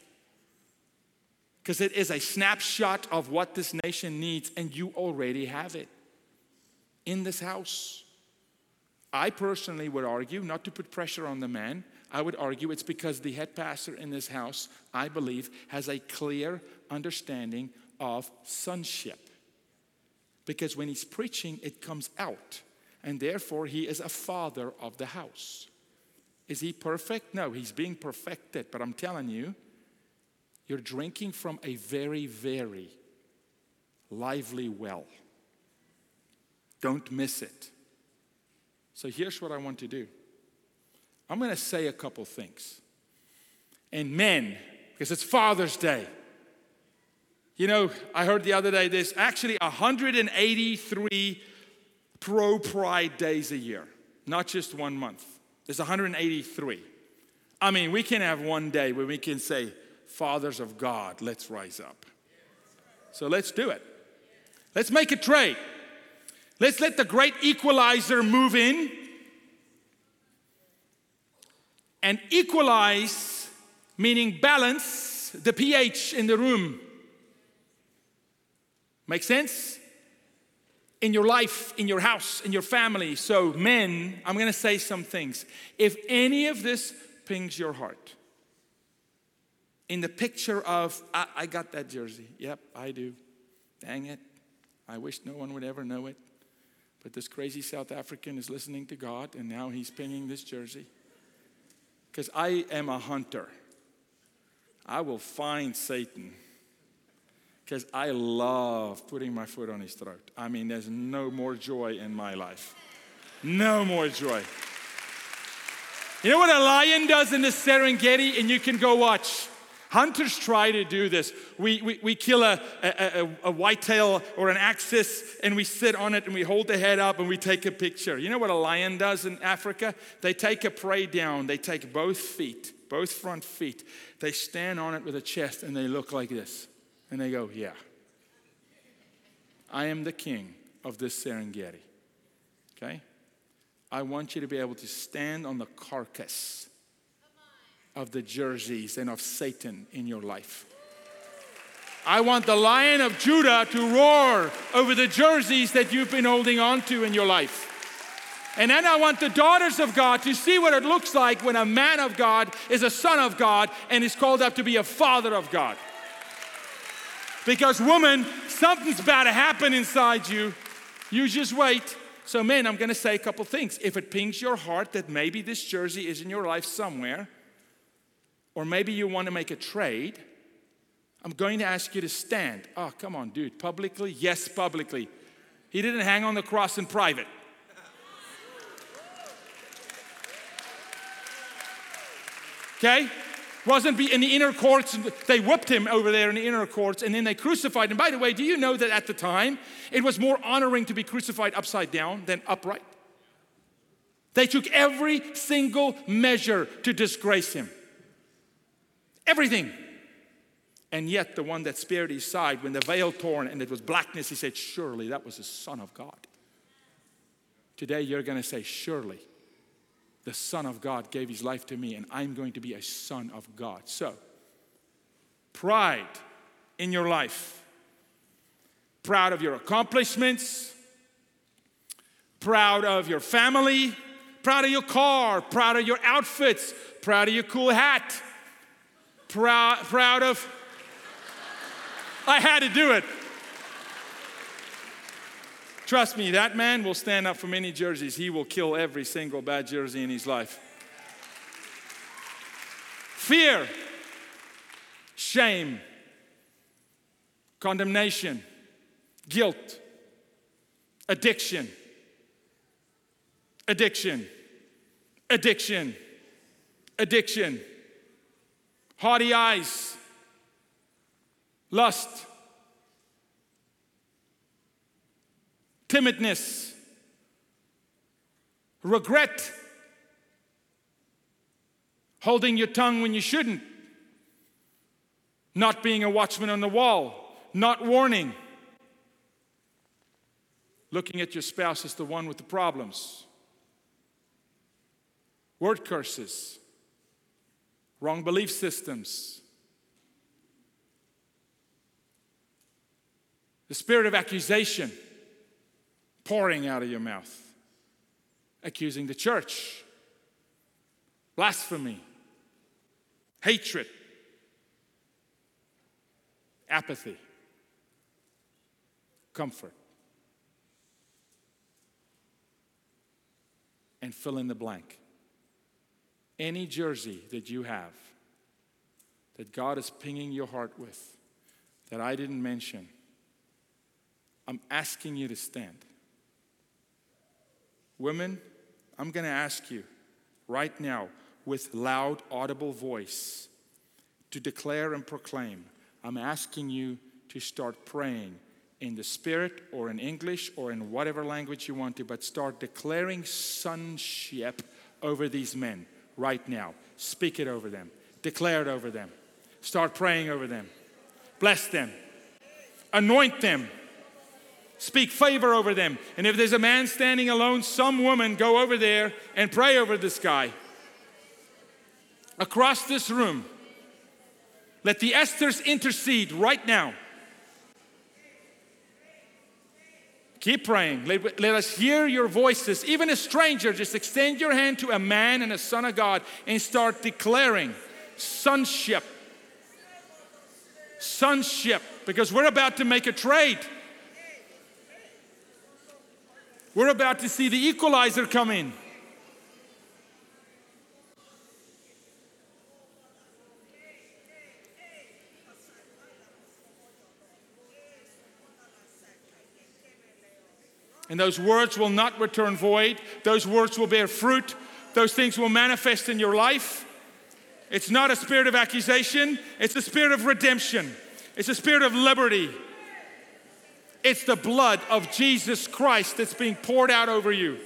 Because it is a snapshot of what this nation needs, and you already have it in this house. I personally would argue, not to put pressure on the man, I would argue it's because the head pastor in this house, I believe, has a clear understanding of sonship. Because when he's preaching, it comes out, and therefore he is a father of the house. Is he perfect? No, he's being perfected, but I'm telling you, you're drinking from a very, very lively well. Don't miss it. So here's what I want to do I'm going to say a couple things. And men, because it's Father's Day. You know, I heard the other day there's actually 183 pro pride days a year, not just one month. There's 183. I mean, we can have one day where we can say, Fathers of God, let's rise up. So let's do it. Let's make a trade. Let's let the great equalizer move in and equalize, meaning balance the pH in the room. Make sense? In your life, in your house, in your family. So, men, I'm gonna say some things. If any of this pings your heart, in the picture of, I, I got that jersey. Yep, I do. Dang it. I wish no one would ever know it. But this crazy South African is listening to God, and now he's pinging this jersey. Because I am a hunter. I will find Satan. Because I love putting my foot on his throat. I mean, there's no more joy in my life. No more joy. You know what a lion does in the Serengeti? And you can go watch. Hunters try to do this. We, we, we kill a, a, a, a whitetail or an axis and we sit on it and we hold the head up and we take a picture. You know what a lion does in Africa? They take a prey down, they take both feet, both front feet, they stand on it with a chest and they look like this. And they go, Yeah, I am the king of this Serengeti. Okay? I want you to be able to stand on the carcass of the jerseys and of Satan in your life. I want the lion of Judah to roar over the jerseys that you've been holding on to in your life. And then I want the daughters of God to see what it looks like when a man of God is a son of God and is called up to be a father of God. Because, woman, something's about to happen inside you. You just wait. So, men, I'm going to say a couple things. If it pings your heart that maybe this jersey is in your life somewhere, or maybe you want to make a trade, I'm going to ask you to stand. Oh, come on, dude. Publicly? Yes, publicly. He didn't hang on the cross in private. Okay? Wasn't in the inner courts. They whipped him over there in the inner courts and then they crucified him. By the way, do you know that at the time it was more honoring to be crucified upside down than upright? They took every single measure to disgrace him. Everything. And yet, the one that spared his side, when the veil torn and it was blackness, he said, Surely that was the Son of God. Today, you're going to say, Surely the Son of God gave his life to me, and I'm going to be a son of God. So, pride in your life, proud of your accomplishments, proud of your family, proud of your car, proud of your outfits, proud of your cool hat proud, proud of. I had to do it. Trust me, that man will stand up for many jerseys. He will kill every single bad jersey in his life. Fear, shame, condemnation, guilt, addiction, addiction, addiction, addiction haughty eyes, lust, timidness, regret, holding your tongue when you shouldn't, not being a watchman on the wall, not warning, looking at your spouse as the one with the problems, word curses wrong belief systems. The spirit of accusation pouring out of your mouth, accusing the church, blasphemy, hatred, apathy, comfort. And fill in the blank any jersey that you have that God is pinging your heart with that I didn't mention, I'm asking you to stand. Women, I'm going to ask you right now with loud, audible voice to declare and proclaim. I'm asking you to start praying in the spirit or in English or in whatever language you want to, but start declaring sonship over these men right now. Speak it over them, declare it over them, start praying over them, bless them, anoint them. Speak favor over them. And if there's a man standing alone, some woman go over there and pray over this guy. Across this room, let the Esthers intercede right now. Keep praying. Let, let, us hear your voices. Even a stranger, just extend your hand to a man and a son of God and start declaring sonship. Sonship, because we're about to make a trade. We're about to see the equalizer come in. And those words will not return void. Those words will bear fruit. Those things will manifest in your life. It's not a spirit of accusation, it's a spirit of redemption, it's a spirit of liberty. It's the blood of Jesus Christ that's being poured out over you.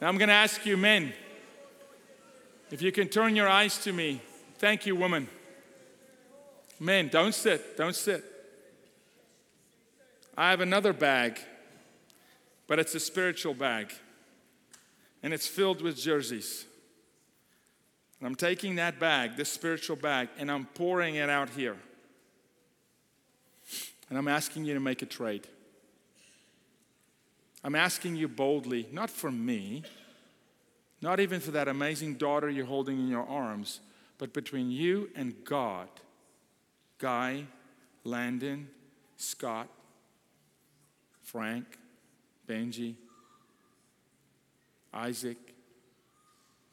Now I'm going to ask you, men, if you can turn your eyes to me. Thank you, woman. Men, don't sit, don't sit. I have another bag, but it's a spiritual bag, and it's filled with jerseys. And I'm taking that bag, this spiritual bag, and I'm pouring it out here. And I'm asking you to make a trade. I'm asking you boldly, not for me, not even for that amazing daughter you're holding in your arms, but between you and God Guy, Landon, Schott, Frank, Benji, Isaac.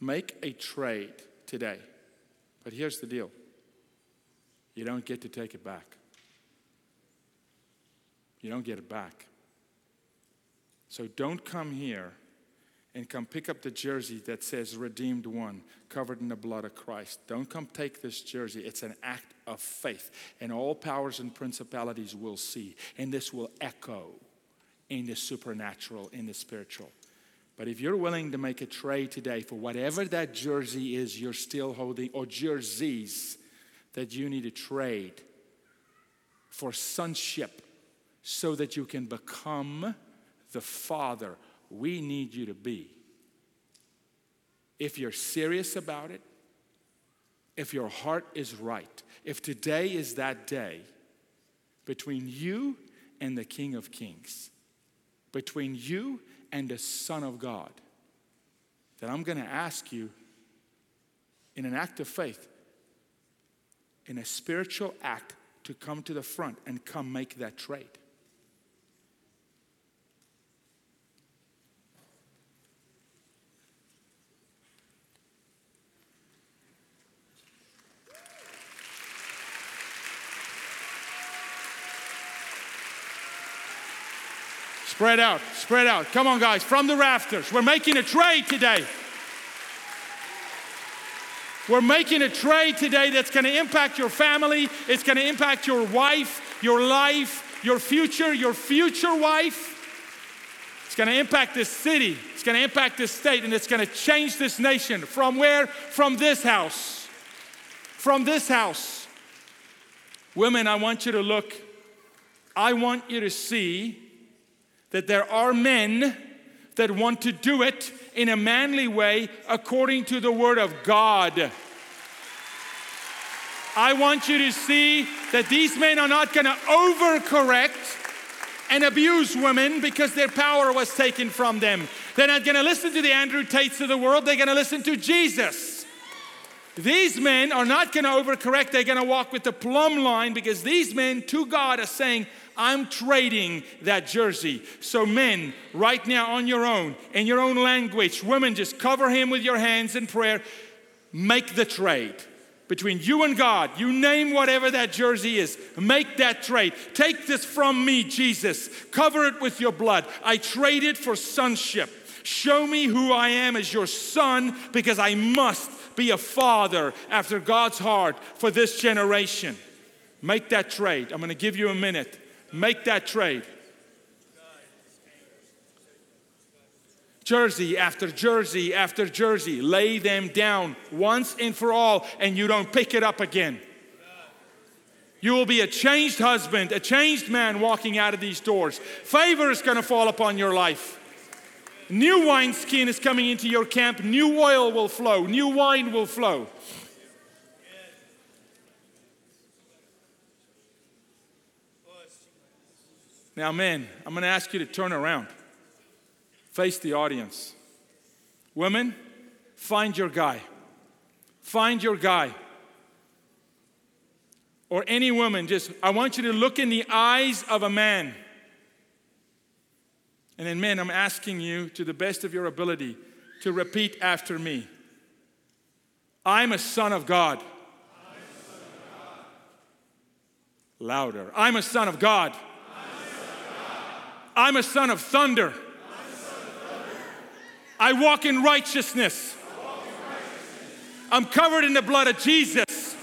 Make a trade today. But here's the deal you don't get to take it back. You don't get it back. So don't come here and come pick up the jersey that says redeemed one covered in the blood of Christ. Don't come take this jersey. It's an act of faith. And all powers and principalities will see. And this will echo in the supernatural, in the spiritual. But if you're willing to make a trade today for whatever that jersey is you're still holding, or jerseys that you need to trade for sonship so that you can become the father we need you to be. If you're serious about it, if your heart is right, if today is that day between you and the King of Kings, between you and the Son of God, That I'm going to ask you in an act of faith, in a spiritual act, to come to the front and come make that trade. Spread out, spread out. Come on, guys, from the rafters. We're making a trade today. We're making a trade today that's going to impact your family, it's going to impact your wife, your life, your future, your future wife. It's going to impact this city, it's going to impact this state, and it's going to change this nation. From where? From this house. From this house. Women, I want you to look, I want you to see that there are men that want to do it in a manly way according to the Word of God. I want you to see that these men are not going to overcorrect and abuse women because their power was taken from them. They're not going to listen to the Andrew Tates of the world, they're going to listen to Jesus. These men are not going to overcorrect, they're going to walk with the plumb line because these men to God are saying, I'm trading that jersey. So, men, right now on your own, in your own language, women, just cover him with your hands in prayer. Make the trade. between you and God. You name whatever that jersey is. Make that trade. Take this from me, Jesus. Cover it with your blood. I trade it for sonship. Show me who I am as your son because I must be a father after God's heart for this generation. Make that trade. I'm going to give you a minute. Make that trade. Jersey after jersey after jersey, lay them down once and for all, and you don't pick it up again. You will be a changed husband, a changed man walking out of these doors. Favor is going to fall upon your life. New wineskin is coming into your camp. New oil will flow. New wine will flow. Now, men, I'm going to ask you to turn around, face the audience. Women, find your guy. Find your guy. Or any woman, just, I want you to look in the eyes of a man. And then, men, I'm asking you to the best of your ability to repeat after me I'm a son of God. Louder. I'm a son of God. I'm a son of thunder. I walk in righteousness. I'm covered in the blood of Jesus.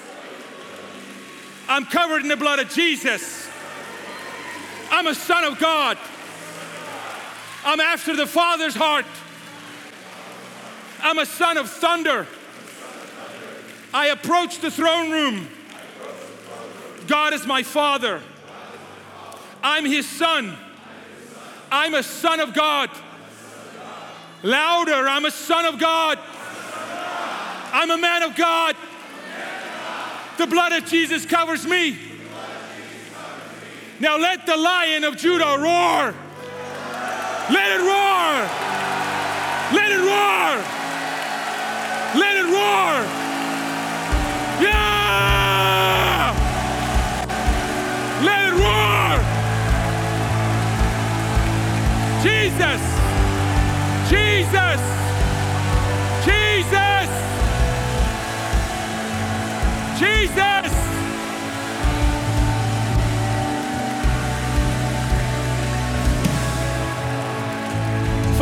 I'm covered in the blood of Jesus. I'm a son of God. I'm after the Father's heart. I'm a son of thunder. I approach the throne room. God is my Father. I'm His Son. I'm a son of God. Louder, I'm a son of God. I'm a man of God. The blood of Jesus covers me. Now let the lion of Judah roar. Let it roar. Let it roar. Let it roar. Yeah. Let it roar. Jesus.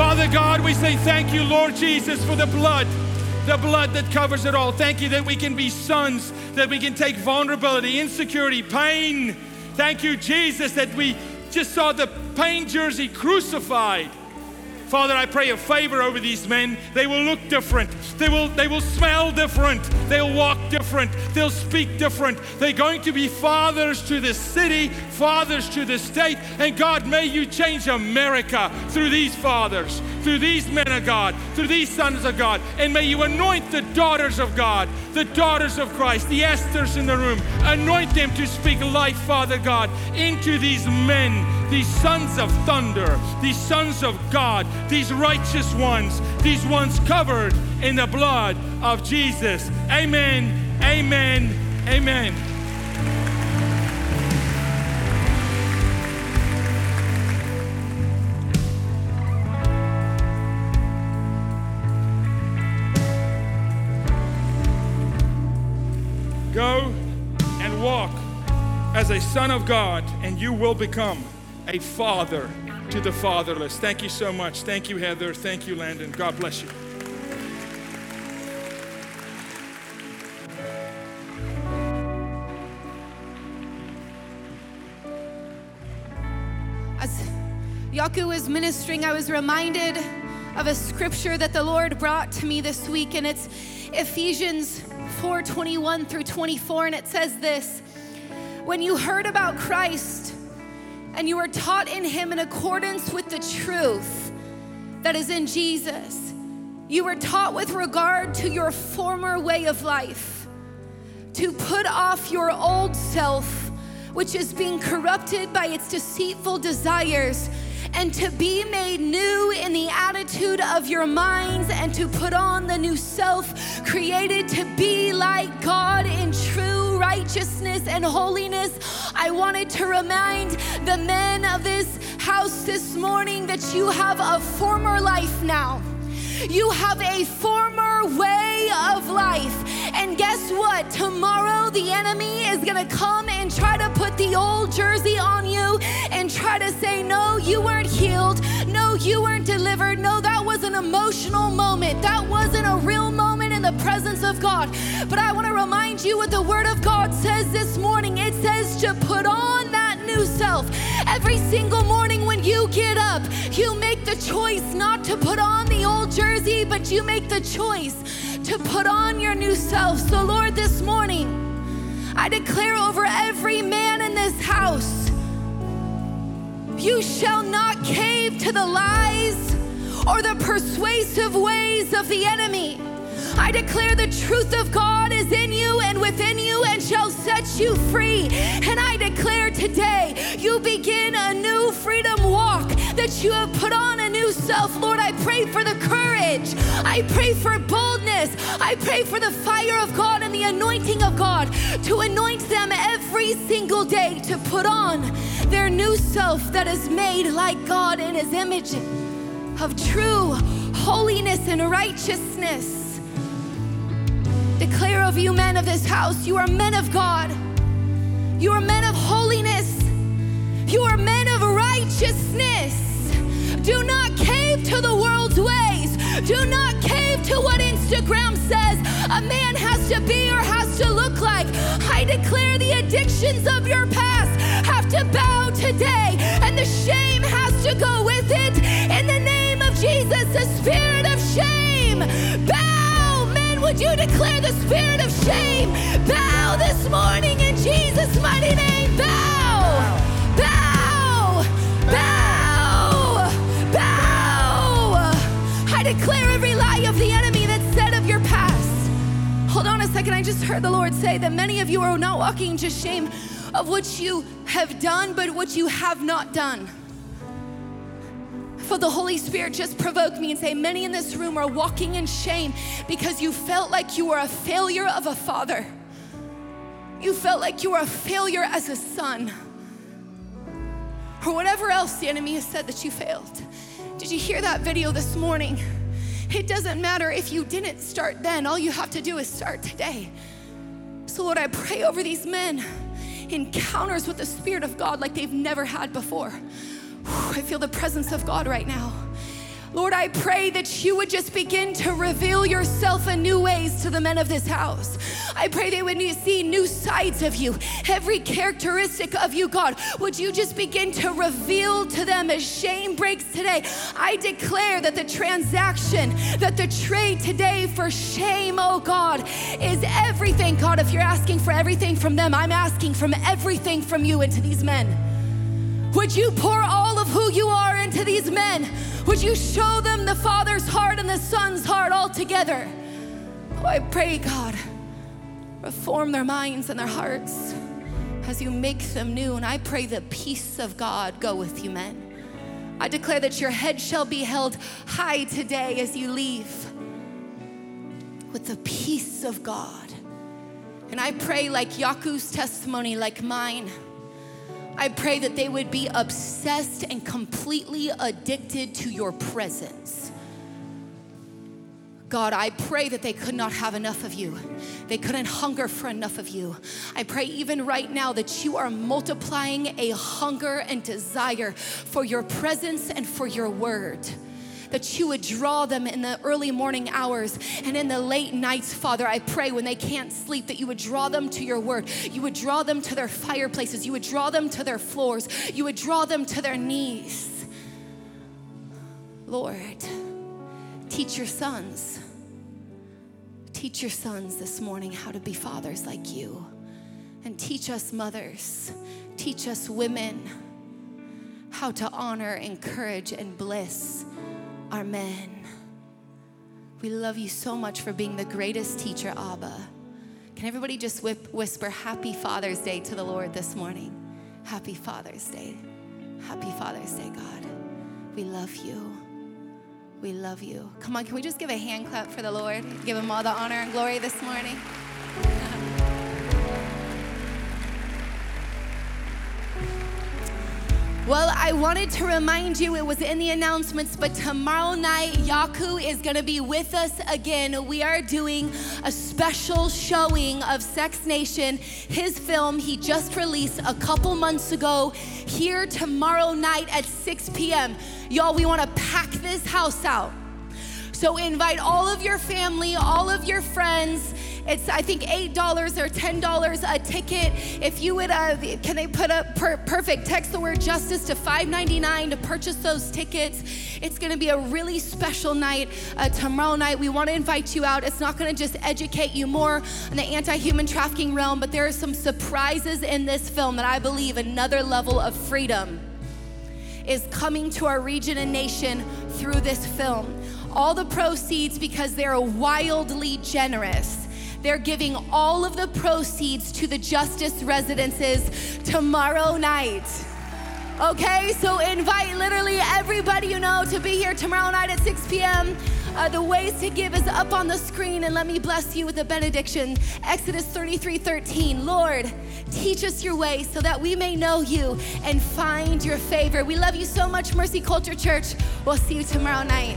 Father God, we say thank you, Lord Jesus, for the blood, the blood that covers it all. Thank you that we can be sons, that we can take vulnerability, insecurity, pain. Thank you, Jesus, that we just saw the pain jersey crucified. Father, I pray a favor over these men. They will look different. They will, they will smell different. They'll walk different. They'll speak different. They're going to be fathers to the city, fathers to the state. And God, may you change America through these fathers, through these men of God, through these sons of God. And may you anoint the daughters of God, the daughters of Christ, the Esthers in the room. Anoint them to speak life, Father God, into these men, these sons of thunder, these sons of God, these righteous ones, these ones covered in the blood of Jesus. Amen, amen, amen. Go and walk as a son of God, and you will become a father to the fatherless. Thank you so much. Thank you, Heather. Thank you, Landon. God bless you. As Jaco was ministering, I was reminded of a scripture that the Lord brought to me this week, and it's Ephesians 4 21 through 24. And it says this When you heard about Christ and you are taught in him in accordance with the truth that is in Jesus, you were taught with regard to your former way of life to put off your old self, which is being corrupted by its deceitful desires, and to be made new in the attitude of your minds, and to put on the new self, created to be like God in true righteousness and holiness. I wanted to remind the men of this house this morning that you have a former life now. You have a former way of life, And guess what? Tomorrow the enemy is gonna come and try to put the old jersey on you and try to say, No, you weren't healed. No, you weren't delivered. No, that was an emotional moment. That wasn't a real moment in the presence of God. But I wanna remind you what the Word of God says this morning. It says to put on that new self. Every single morning when you get up, you make the choice not to put on the old jersey, but you make the choice to put on your new self. So, Lord, this morning, I declare over every man in this house you shall not cave to the lies or the persuasive ways of the enemy. I declare the truth of God is in you and within you and shall set you free. And I declare today you begin a new freedom walk, that you have put on a new self. Lord, I pray for the courage. I pray for boldness. I pray for the fire of God and the anointing of God to anoint them every single day to put on their new self that is made like God in his image of true holiness and righteousness declare of you, men of this house, you are men of God. You are men of holiness. You are men of righteousness. Do not cave to the world's ways. Do not cave to what Instagram says a man has to be or has to look like. I declare the addictions of your past would you declare the spirit of shame? Bow this morning in Jesus' mighty name. Bow, bow, bow, bow. I declare every lie of the enemy that said of your past. Hold on a second. I just heard the Lord say that many of you are not walking just shame of what you have done, but what you have not done feel the Holy Spirit just provoke me and say, Many in this room are walking in shame because you felt like you were a failure of a father. You felt like you were a failure as a son. Or whatever else the enemy has said that you failed. Did you hear that video this morning? It doesn't matter if you didn't start then, all you have to do is start today. So, Lord, I pray over these men encounters with the Spirit of God like they've never had before. I feel the presence of God right now. Lord, I pray that you would just begin to reveal yourself in new ways to the men of this house. I pray they would see new sides of you, every characteristic of you, God. Would you just begin to reveal to them as shame breaks today? I declare that the transaction, that the trade today for shame, oh God, is everything. God, if you're asking for everything from them, I'm asking from everything from you into these men. Would you pour all of who you are into these men? Would you show them the Father's heart and the Son's heart all together? Oh, I pray, God, reform their minds and their hearts as you make them new. And I pray the peace of God go with you, men. I declare that your head shall be held high today as you leave with the peace of God. And I pray, like Jaco's testimony, like mine I pray that they would be obsessed and completely addicted to your presence. God, I pray that they could not have enough of you. They couldn't hunger for enough of you. I pray even right now that you are multiplying a hunger and desire for your presence and for your word that you would draw them in the early morning hours and in the late nights, Father. I pray when they can't sleep that you would draw them to your word. You would draw them to their fireplaces. You would draw them to their floors. You would draw them to their knees. Lord, teach your sons. Teach your sons this morning how to be fathers like you. And teach us mothers, teach us women how to honor, encourage, and bless Amen. We love you so much for being the greatest teacher, Abba. Can everybody just whip, whisper Happy Father's Day to the Lord this morning? Happy Father's Day. Happy Father's Day, God. We love you. We love you. Come on, can we just give a hand clap for the Lord? Give him all the honor and glory this morning. Well, I wanted to remind you, it was in the announcements, but tomorrow night, Jaco is gonna be with us again. We are doing a special showing of Sex Nation, his film he just released a couple months ago, here tomorrow night at 6 p.m. Y'all, we wanna pack this house out. So invite all of your family, all of your friends. It's I think eight dollars or ten dollars a ticket. If you would, uh, can they put up per- perfect? Text the word justice to five ninety nine to purchase those tickets. It's going to be a really special night uh, tomorrow night. We want to invite you out. It's not going to just educate you more in the anti human trafficking realm, but there are some surprises in this film that I believe another level of freedom is coming to our region and nation through this film. All the proceeds, because they're wildly generous, they're giving all of the proceeds to the justice residences tomorrow night. Okay, so invite literally everybody you know to be here tomorrow night at 6 p.m. Uh, the ways to give is up on the screen, and let me bless you with a benediction. Exodus 33 13. Lord, teach us your way so that we may know you and find your favor. We love you so much, Mercy Culture Church. We'll see you tomorrow night.